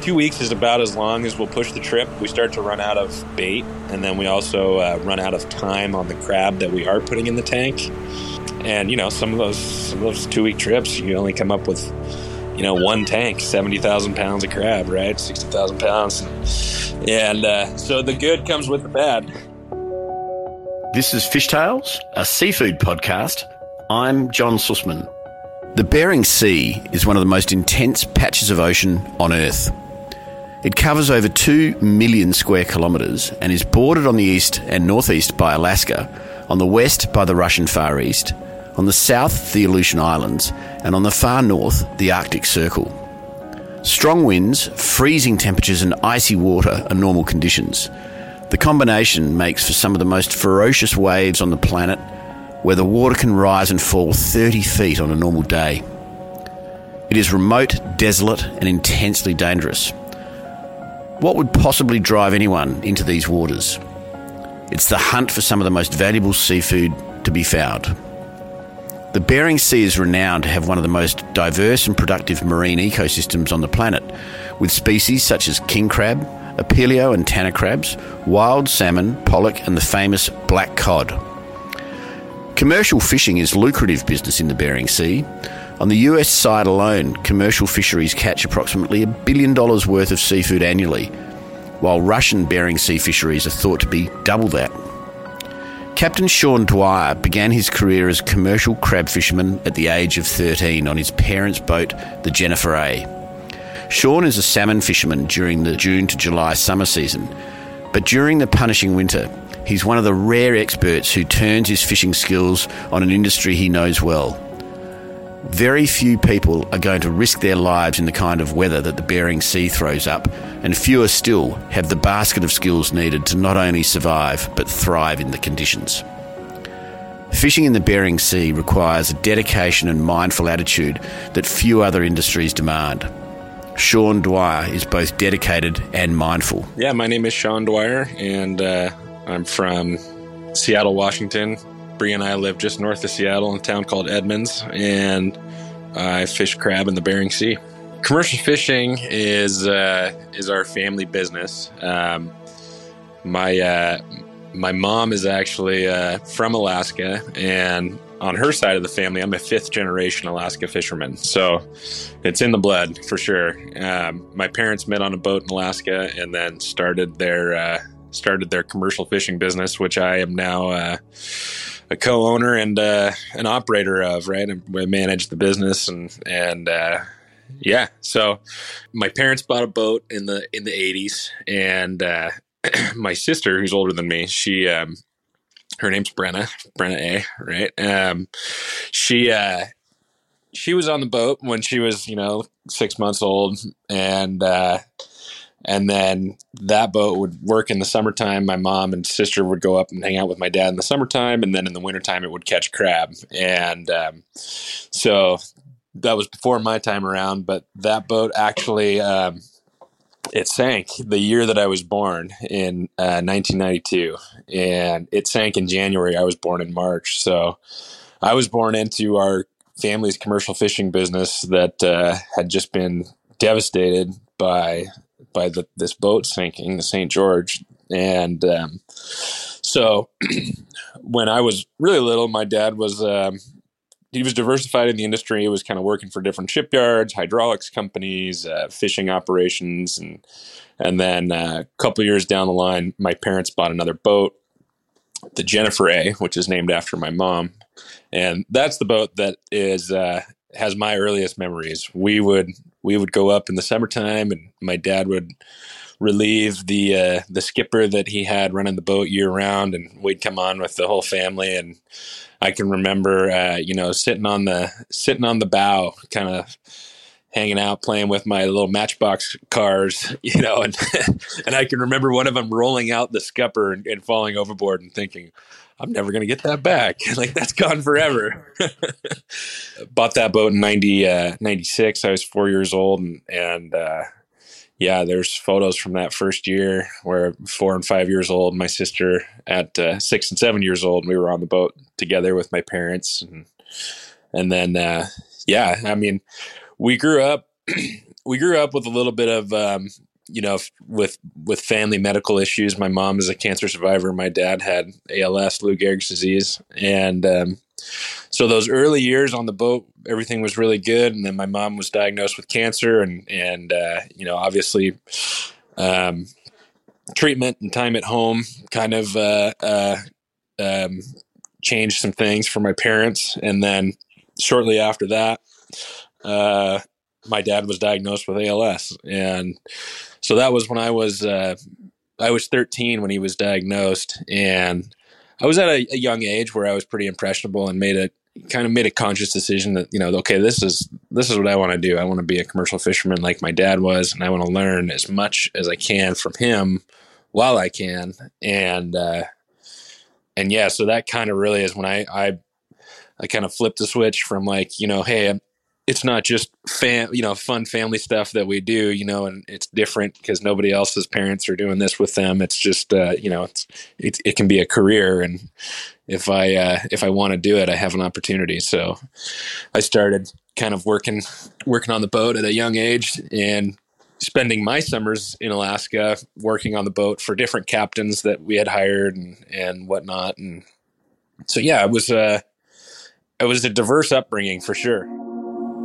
two weeks is about as long as we'll push the trip. We start to run out of bait, and then we also uh, run out of time on the crab that we are putting in the tank. And you know, some of those some of those two week trips, you only come up with you know one tank, seventy thousand pounds of crab, right? Sixty thousand pounds, and uh, so the good comes with the bad. This is Fish Tales, a seafood podcast. I'm John Sussman. The Bering Sea is one of the most intense patches of ocean on Earth. It covers over 2 million square kilometres and is bordered on the east and northeast by Alaska, on the west by the Russian Far East, on the south the Aleutian Islands, and on the far north the Arctic Circle. Strong winds, freezing temperatures, and icy water are normal conditions. The combination makes for some of the most ferocious waves on the planet where the water can rise and fall 30 feet on a normal day. It is remote, desolate, and intensely dangerous. What would possibly drive anyone into these waters? It's the hunt for some of the most valuable seafood to be found. The Bering Sea is renowned to have one of the most diverse and productive marine ecosystems on the planet, with species such as king crab, opilio and tanner crabs, wild salmon, pollock, and the famous black cod. Commercial fishing is lucrative business in the Bering Sea. On the US side alone, commercial fisheries catch approximately a billion dollars worth of seafood annually, while Russian Bering Sea fisheries are thought to be double that. Captain Sean Dwyer began his career as commercial crab fisherman at the age of 13 on his parents' boat, the Jennifer A. Sean is a salmon fisherman during the June to July summer season, but during the punishing winter, He's one of the rare experts who turns his fishing skills on an industry he knows well. Very few people are going to risk their lives in the kind of weather that the Bering Sea throws up, and fewer still have the basket of skills needed to not only survive but thrive in the conditions. Fishing in the Bering Sea requires a dedication and mindful attitude that few other industries demand. Sean Dwyer is both dedicated and mindful. Yeah, my name is Sean Dwyer, and uh, I'm from Seattle, Washington. Bree and I live just north of Seattle in a town called Edmonds, and I fish crab in the Bering Sea. Commercial fishing is uh, is our family business. Um, my uh, my mom is actually uh, from Alaska, and on her side of the family, I'm a fifth generation Alaska fisherman. So it's in the blood for sure. Um, my parents met on a boat in Alaska and then started their uh, started their commercial fishing business, which I am now uh, a co-owner and uh, an operator of. Right, and we manage the business and and uh, yeah. So my parents bought a boat in the in the eighties, and uh, my sister, who's older than me, she. Um, her name's Brenna, Brenna A. Right. Um, she uh, she was on the boat when she was, you know, six months old, and uh, and then that boat would work in the summertime. My mom and sister would go up and hang out with my dad in the summertime, and then in the wintertime it would catch crab. And um, so that was before my time around. But that boat actually um, it sank the year that I was born in uh, 1992, and it sank in January. I was born in March, so I was born into our family's commercial fishing business that uh, had just been devastated by by the, this boat sinking, the St. George. And um, so when I was really little, my dad was. Um, he was diversified in the industry. He was kind of working for different shipyards, hydraulics companies, uh, fishing operations, and and then uh, a couple years down the line, my parents bought another boat, the Jennifer A, which is named after my mom, and that's the boat that is uh, has my earliest memories. We would we would go up in the summertime, and my dad would relieve the uh, the skipper that he had running the boat year round, and we'd come on with the whole family. And I can remember, uh, you know, sitting on the sitting on the bow, kind of hanging out playing with my little matchbox cars you know and and i can remember one of them rolling out the scupper and, and falling overboard and thinking I'm never going to get that back. like that's gone forever. Bought that boat in 90, uh, 96. I was four years old. And, and uh, yeah, there's photos from that first year where four and five years old, my sister at uh, six and seven years old, we were on the boat together with my parents. And, and then, uh, yeah, I mean, we grew up we grew up with a little bit of um, you know with with family medical issues. My mom is a cancer survivor. My dad had ALS, Lou Gehrig's disease, and um, so those early years on the boat, everything was really good. And then my mom was diagnosed with cancer, and and uh, you know obviously. Um, treatment and time at home kind of uh, uh, um, changed some things for my parents. And then shortly after that, uh, my dad was diagnosed with ALS, and so that was when I was uh, I was 13 when he was diagnosed, and I was at a, a, young age where I was pretty impressionable and made a kind of made a conscious decision that you know okay this is this is what I want to do. I want to be a commercial fisherman like my dad was, and I want to learn as much as I can from him while I can, and uh, and yeah, so that kind of really is when I I I kind of flipped the switch from like you know hey it's not just fam, you know, fun family stuff that we do, you know, and it's different because nobody else's parents are doing this with them. It's just, uh, you know, it's, it, it can be a career. And if I, uh, if I want to do it, I have an opportunity. So I started kind of working, working on the boat at a young age and spending my summers in Alaska working on the boat for different captains that we had hired and, and whatnot. And so, yeah, it was, uh, it was a diverse upbringing for sure.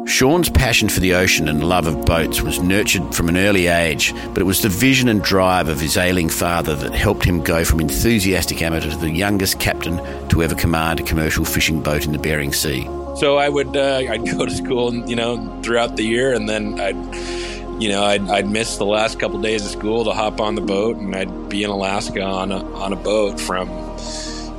Sean's passion for the ocean and love of boats was nurtured from an early age, but it was the vision and drive of his ailing father that helped him go from enthusiastic amateur to the youngest captain to ever command a commercial fishing boat in the Bering Sea. So I would uh, I'd go to school, you know, throughout the year, and then I'd you know I'd, I'd miss the last couple of days of school to hop on the boat, and I'd be in Alaska on a, on a boat from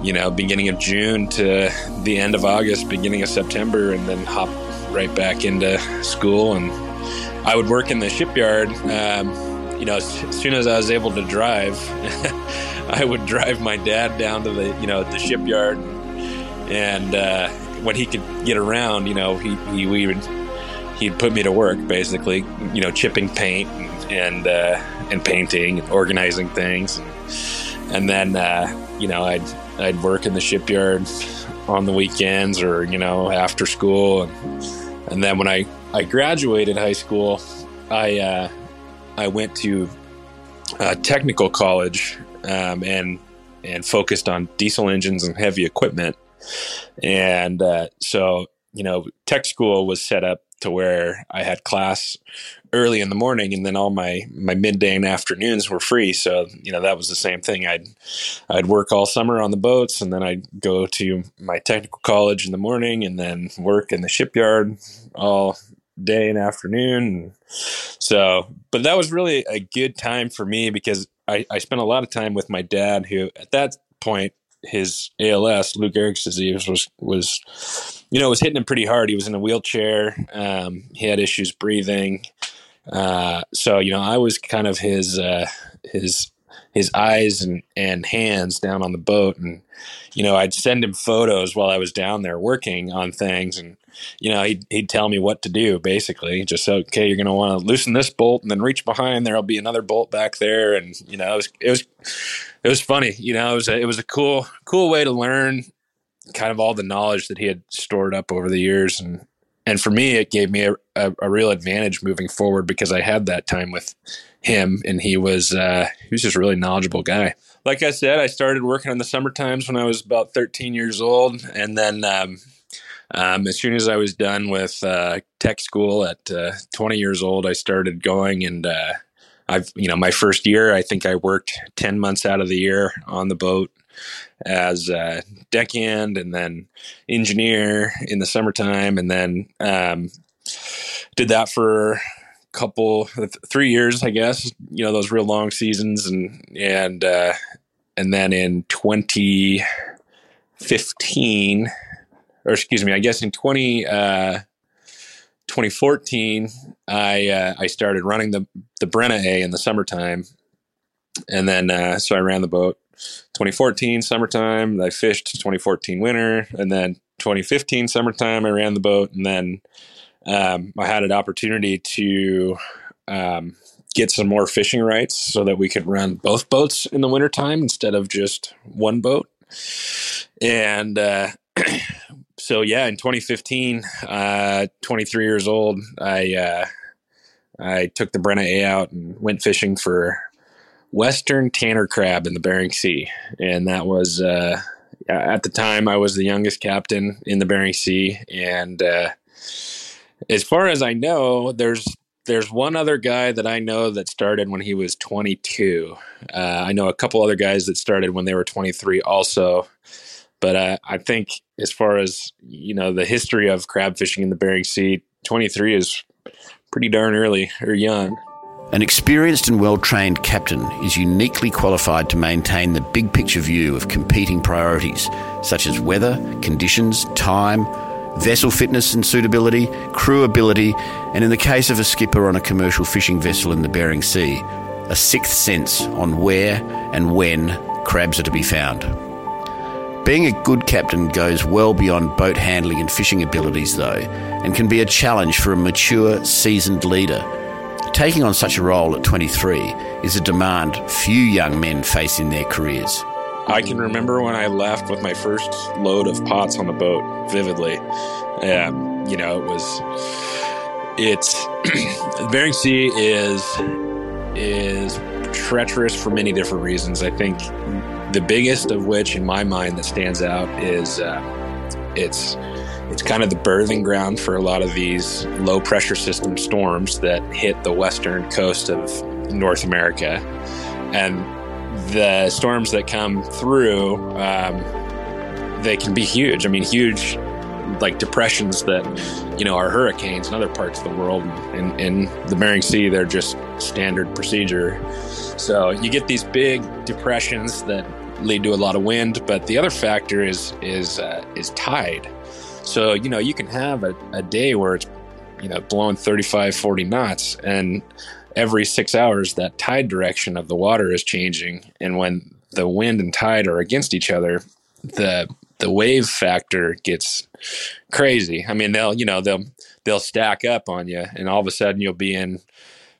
you know beginning of June to the end of August, beginning of September, and then hop right back into school. And I would work in the shipyard. Um, you know, as, soon as I was able to drive, I would drive my dad down to the you know the shipyard, and uh, when he could get around, you know, he, he we would he'd put me to work basically, you know, chipping paint and and, uh, and painting and organizing things, and, and then uh, you know I'd I'd work in the shipyard on the weekends or you know after school and and then when I, I graduated high school, I uh, I went to technical college um, and and focused on diesel engines and heavy equipment. And uh, so you know, tech school was set up to where I had class early in the morning and then all my my midday and afternoons were free. So you know that was the same thing. I'd I'd work all summer on the boats and then I'd go to my technical college in the morning and then work in the shipyard all day and afternoon. So but that was really a good time for me because I, I spent a lot of time with my dad who at that point his ALS, Lou Gehrig's disease, was was you know was hitting him pretty hard. He was in a wheelchair. Um, he had issues breathing. Uh, so you know, I was kind of his uh, his his eyes and, and hands down on the boat, and you know, I'd send him photos while I was down there working on things, and you know, he'd, he'd tell me what to do. Basically, just okay, you're going to want to loosen this bolt, and then reach behind. There'll be another bolt back there, and you know, it was it was it was funny. You know, it was a, it was a cool cool way to learn kind of all the knowledge that he had stored up over the years. And and for me it gave me a, a, a, real advantage moving forward because i had that time with him and he was uh, he was just a really knowledgeable guy. Like i said i started working on the summer times when i was about 13 years old. And then um, um, as soon as i was done with uh, tech school at uh, 20 years old i started going and uh, i've you know my first year i think i worked 10 months out of the year on the boat as a deckhand and then engineer in the summertime, and then um, did that for a couple three years, I guess. You know those real long seasons, and and uh, and then in 2015, or excuse me, I guess in 20. Uh, 2014, I uh, I started running the the Brenna A in the summertime, and then uh, so I ran the boat. 2014 summertime, I fished 2014 winter, and then 2015 summertime, I ran the boat, and then um, I had an opportunity to um, get some more fishing rights so that we could run both boats in the wintertime instead of just one boat. And uh, so, yeah, in 2015, uh, 23 years old, I uh, I took the Brenna A out and went fishing for Western Tanner crab in the Bering Sea. And that was, uh, at the time, I was the youngest captain in the Bering Sea. And uh, as far as I know, there's there's one other guy that I know that started when he was 22. Uh, I know a couple other guys that started when they were 23 also. But uh, I think as far as you know, the history of crab fishing in the Bering Sea, 23 is pretty darn early or young. An experienced and well trained captain is uniquely qualified to maintain the big picture view of competing priorities such as weather, conditions, time, vessel fitness and suitability, crew ability, and in the case of a skipper on a commercial fishing vessel in the Bering Sea, a sixth sense on where and when crabs are to be found. Being a good captain goes well beyond boat handling and fishing abilities, though, and can be a challenge for a mature, seasoned leader Taking on such a role at 23 is a demand few young men face in their careers. I can remember when I left with my first load of pots on the boat vividly. Um, you know, it was, it's, the Bering Sea is, is treacherous for many different reasons. I think the biggest of which, in my mind, that stands out is uh, it's it's kind of the birthing ground for a lot of these low pressure system storms that hit the western coast of North America. And the storms that come through, um, they can be huge. I mean, huge like depressions that, you know, are hurricanes in other parts of the world. In, in the Bering Sea, they're just standard procedure. So you get these big depressions that lead to a lot of wind, but the other factor is is uh, is tide. So, you know, you can have a, a day where it's, you know, blowing 35, 40 knots, and every six hours, that tide direction of the water is changing. And when the wind and tide are against each other, the the wave factor gets crazy. I mean, they'll, you know, they'll they'll stack up on you and all of a sudden you'll be in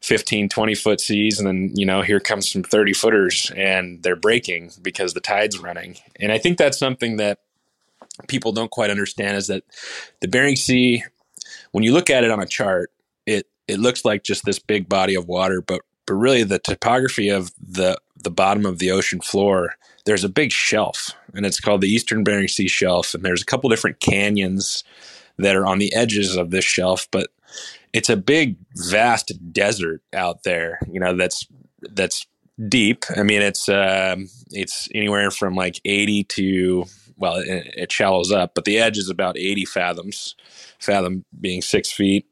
15, 20 foot seas and then, you know, here comes some 30 footers and they're breaking because the tide's running. And I think that's something that people don't quite understand is that the Bering Sea, when you look at it on a chart, it it looks like just this big body of water, but but really the topography of the the bottom of the ocean floor, there's a big shelf, and it's called the Eastern Bering Sea Shelf, and there's a couple different canyons that are on the edges of this shelf, but it's a big, vast desert out there. You know that's that's deep. I mean, it's um, it's anywhere from like 80 to well, it, it, shallows up, but the edge is about 80 fathoms, fathom being six feet.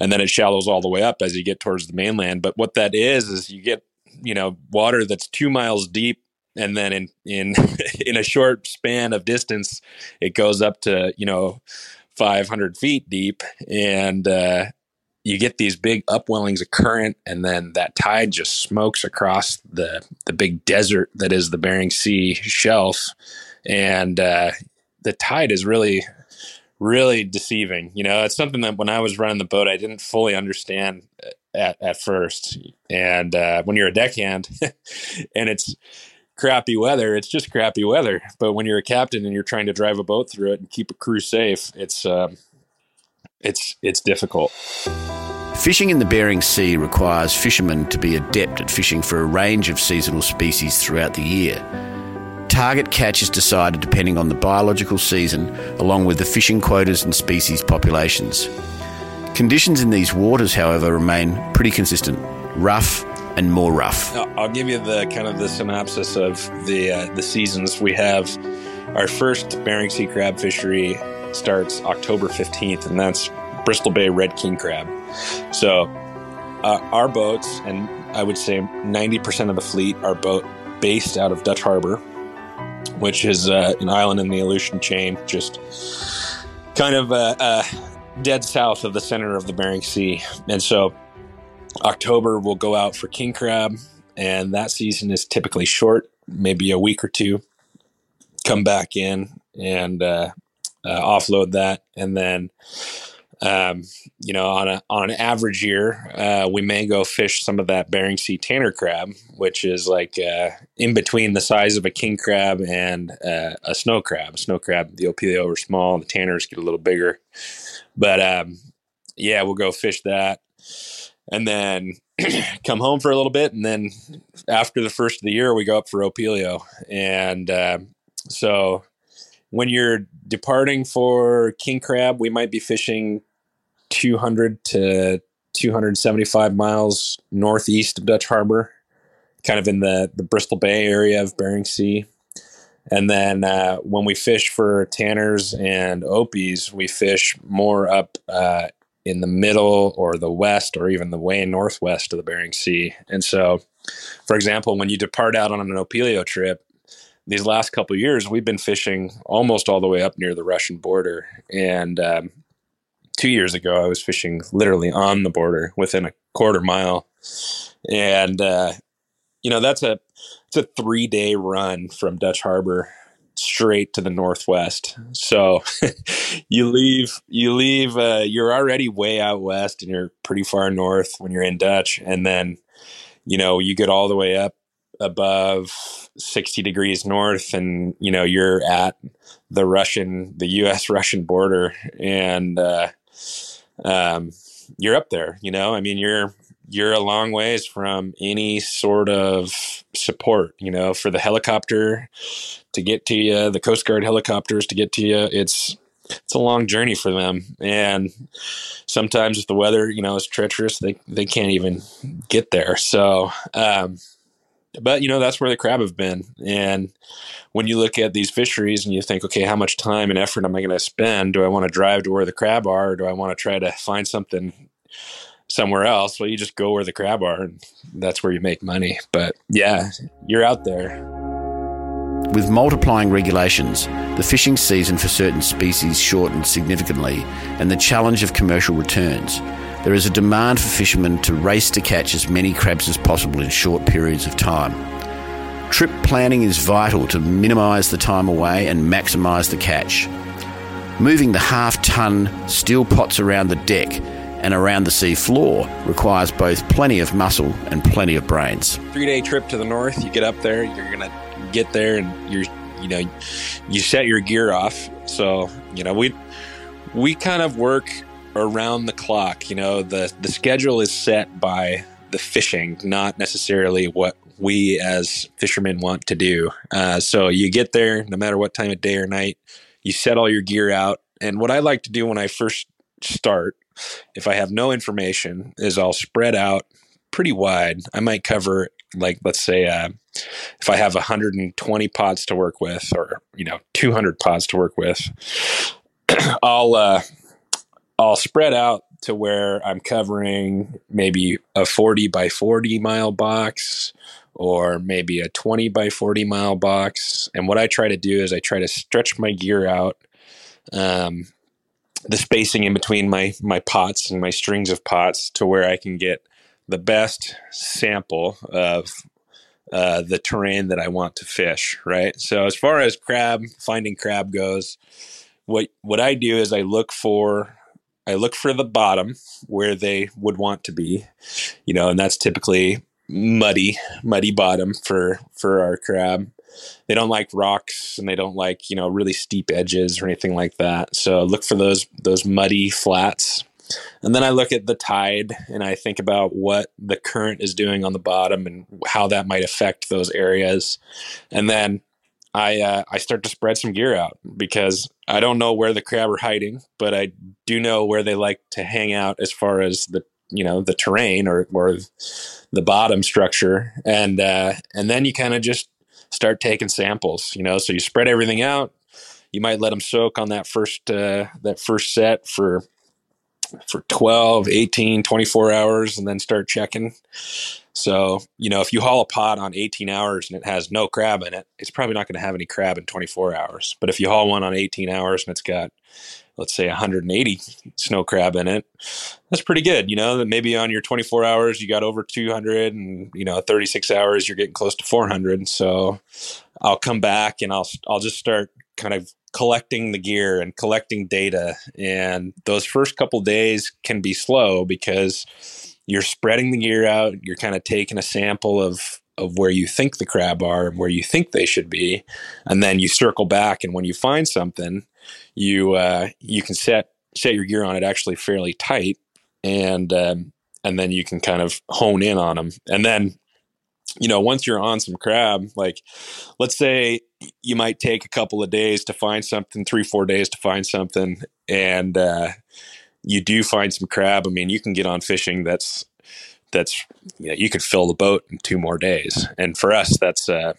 And then it shallows all the way up as you get towards the mainland. But what that is, is you get, you know, water that's two miles deep. And then in, in, in a short span of distance, it goes up to, you know, 500 feet deep. And, uh, you get these big upwellings of current, and then that tide just smokes across the the big desert that is the Bering Sea shelf, and uh, the tide is really really deceiving you know? It's something that when i was running the boat i didn't fully understand at, at first. And uh, when you're a deckhand and it's crappy weather it's just crappy weather. But when you're a captain and you're trying to drive a boat through it and keep a crew safe it's uh, it's it's difficult. Fishing in the Bering Sea requires fishermen to be adept at fishing for a range of seasonal species throughout the year target catch is decided depending on the biological season, along with the fishing quotas and species populations. Conditions in these waters, however, remain pretty consistent rough and more rough. I'll give you the kind of the synopsis of the uh, the seasons. We have our first Bering Sea crab fishery starts October 15th, and that's Bristol Bay red king crab. So uh, our boats, and I would say 90% of the fleet, are boat based out of Dutch Harbor, which is uh, an island in the Aleutian chain, just kind of uh, uh, dead south of the center of the Bering Sea. And so October we'll go out for king crab, and that season is typically short, maybe a week or two. Come back in and uh, uh, offload that, and then um, you know, on a on an average year, uh, we may go fish some of that Bering Sea Tanner crab, which is like uh, in between the size of a king crab and uh, a snow crab. A snow crab, the opilio are small, the tanners get a little bigger, but um, yeah, we'll go fish that, and then come home for a little bit, and then after the first of the year, we go up for Opilio, and uh, so when you're departing for king crab, we might be fishing 200 to 275 miles northeast of Dutch Harbor, kind of in the the Bristol Bay area of Bering Sea. And then uh, when we fish for tanners and opies, we fish more up uh, in the middle or the west or even the way northwest of the Bering Sea. And so, for example, when you depart out on an Opilio trip, these last couple years, we've been fishing almost all the way up near the Russian border. And um, two years ago, I was fishing literally on the border within a quarter mile. And, uh, you know, that's a, it's a three day run from Dutch Harbor straight to the northwest. So you leave, you leave, uh, you're already way out west and you're pretty far north when you're in Dutch. And then, you know, you get all the way up above 60 degrees north and, you know, you're at the Russian, the US Russian border. And, uh, um, you're up there, you know, I mean, you're, you're a long ways from any sort of support, you know, for the helicopter to get to you, the Coast Guard helicopters to get to you. It's, it's a long journey for them. And sometimes if the weather, you know, is treacherous, they, they can't even get there. So, um, but you know, that's where the crab have been. And when you look at these fisheries and you think, okay, how much time and effort am I going to spend? Do I want to drive to where the crab are? Or do I want to try to find something somewhere else, well, you just go where the crab are, and that's where you make money. But yeah, you're out there. With multiplying regulations, the fishing season for certain species shortened significantly, and the challenge of commercial returns. There is a demand for fishermen to race to catch as many crabs as possible in short periods of time. Trip planning is vital to minimise the time away and maximise the catch. Moving the half ton steel pots around the deck and around the sea floor requires both plenty of muscle and plenty of brains. Three day trip to the north, you get up there, you're gonna get there, and you're you know you set your gear off. So you know we we kind of work around the clock. You know the the schedule is set by the fishing, not necessarily what we as fishermen want to do. Uh, so you get there, no matter what time of day or night, you set all your gear out. And what I like to do when I first start if I have no information, is I'll spread out pretty wide. I might cover like let's say uh, if I have 120 pods to work with, or you know 200 pods to work with, I'll uh, I'll spread out to where I'm covering maybe a 40 by 40 mile box or maybe a 20 by 40 mile box. And what I try to do is I try to stretch my gear out um, the spacing in between my my pots and my strings of pots to where I can get the best sample of uh, the terrain that I want to fish. Right. So as far as crab finding crab goes, what what I do is I look for I look for the bottom where they would want to be, you know, and that's typically muddy, muddy bottom for for our crab they don't like rocks and they don't like you know really steep edges or anything like that. So look for those those muddy flats. And then I look at the tide and I think about what the current is doing on the bottom and how that might affect those areas. And then I uh, I start to spread some gear out because I don't know where the crab are hiding, but I do know where they like to hang out as far as the you know the terrain or or the bottom structure, and uh, and then you kind of just start taking samples, you know, so you spread everything out. You might let them soak on that first, uh, that first set for, for 12, 18, 24 hours and then start checking. So, you know, if you haul a pot on 18 hours and it has no crab in it, it's probably not going to have any crab in 24 hours. But if you haul one on 18 hours and it's got let's say 180 snow crab in it that's pretty good you know that maybe on your 24 hours you got over 200 and you know 36 hours you're getting close to 400 so i'll come back and i'll i'll just start kind of collecting the gear and collecting data and those first couple days can be slow because you're spreading the gear out you're kind of taking a sample of of where you think the crab are and where you think they should be and then you circle back and when you find something you uh, you can set set your gear on it actually fairly tight, and um, and then you can kind of hone in on them. And then, you know, once you're on some crab, like let's say you might take a couple of days to find something, three, four days to find something, and uh, you do find some crab. I mean, you can get on fishing that's that's you, know, you could fill the boat in two more days, and for us, that's uh,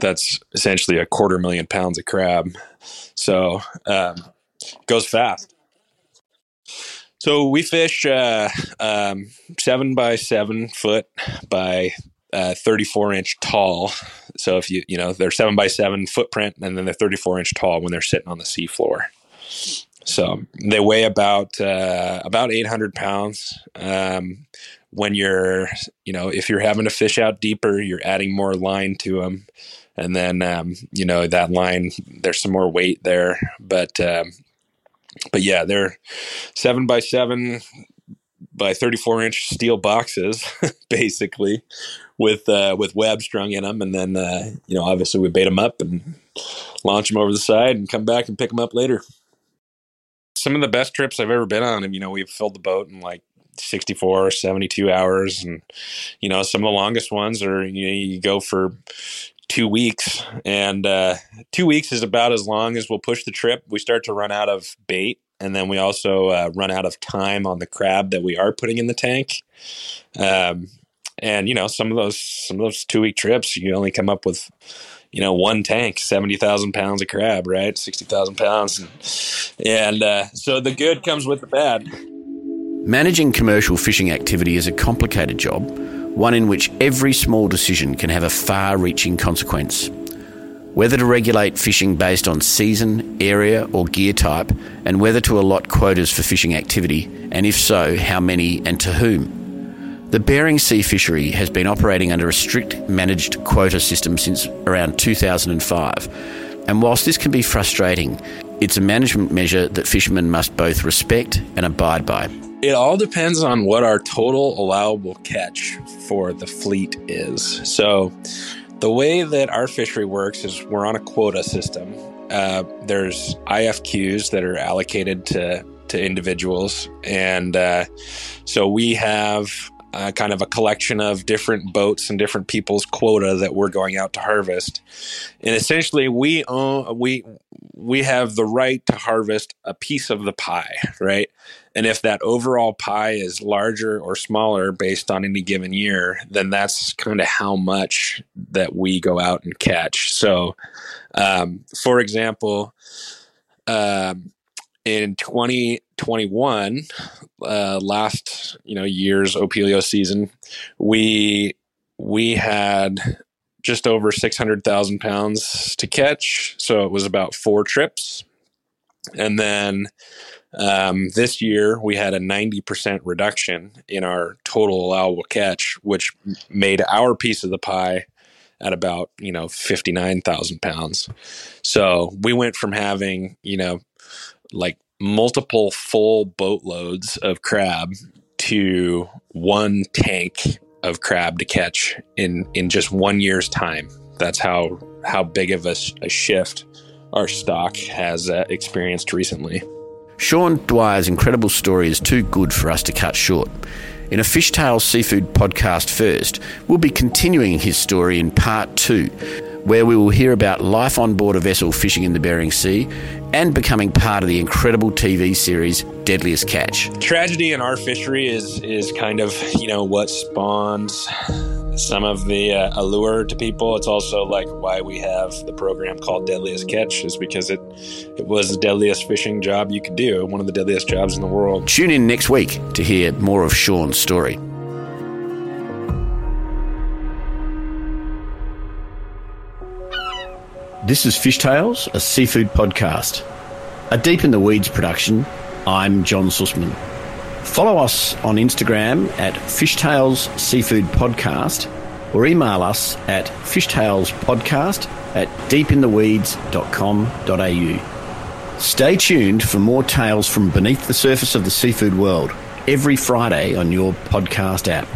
that's essentially a quarter million pounds of crab. So um, goes fast. So we fish uh, um, seven by seven foot by uh, 34 inch tall. So if you, you know, they're seven by seven footprint and then they're 34 inch tall when they're sitting on the seafloor. So they weigh about, uh, about 800 pounds. Um, when you're, you know, if you're having to fish out deeper, you're adding more line to them. And then, um, you know, that line, there's some more weight there. But, um, but yeah, they're seven by seven by 34 inch steel boxes, basically, with uh, with web strung in them, and then uh, you know obviously we bait them up and launch them over the side and come back and pick them up later. Some of the best trips I've ever been on, and you know we've filled the boat in like 64 72 hours and you know some of the longest ones are you know you go for two weeks and uh, two weeks is about as long as we'll push the trip. We start to run out of bait and then we also uh, run out of time on the crab that we are putting in the tank. Um, and you know some of those some of those two week trips you only come up with you know one tank 70000 pounds of crab right? 60000 pounds. And, and uh, so the good comes with the bad. Managing commercial fishing activity is a complicated job one in which every small decision can have a far reaching consequence. Whether to regulate fishing based on season, area, or gear type, and whether to allot quotas for fishing activity, and if so, how many and to whom. The Bering Sea fishery has been operating under a strict managed quota system since around 2005. And whilst this can be frustrating, it's a management measure that fishermen must both respect and abide by. It all depends on what our total allowable catch for the fleet is. So, the way that our fishery works is we're on a quota system. Uh, there's IFQs that are allocated to to individuals, and uh, so we have uh, kind of a collection of different boats and different people's quota that we're going out to harvest. And essentially, we own we we have the right to harvest a piece of the pie, right? And if that overall pie is larger or smaller based on any given year, then that's kind of how much that we go out and catch. So, um, for example, um, in 2021 uh, last you know year's opilio season we we had just over 600000 pounds to catch. So it was about four trips. And then um, this year we had a 90% reduction in our total allowable catch which made our piece of the pie at about you know 59000 pounds. So we went from having you know like multiple full boatloads of crab to one tank of crab to catch in in just one year's time. That's how how big of a, a shift our stock has uh, experienced recently. Sean Dwyer's incredible story is too good for us to cut short. In a Fishtails Seafood podcast first, we'll be continuing his story in part two where we will hear about life on board a vessel fishing in the Bering Sea and becoming part of the incredible TV series Deadliest Catch. Tragedy in our fishery is is kind of you know what spawns some of the uh, allure to people. It's also like why we have the program called Deadliest Catch is because it it was the deadliest fishing job you could do, one of the deadliest jobs in the world. Tune in next week to hear more of Sean's story. This is Fishtails, a seafood podcast. A Deep in the Weeds production. I'm John Sussman. Follow us on Instagram at Fishtails Seafood Podcast or email us at fishtailspodcast at deepintheweeds.com.au. Stay tuned for more tales from beneath the surface of the seafood world every Friday on your podcast app.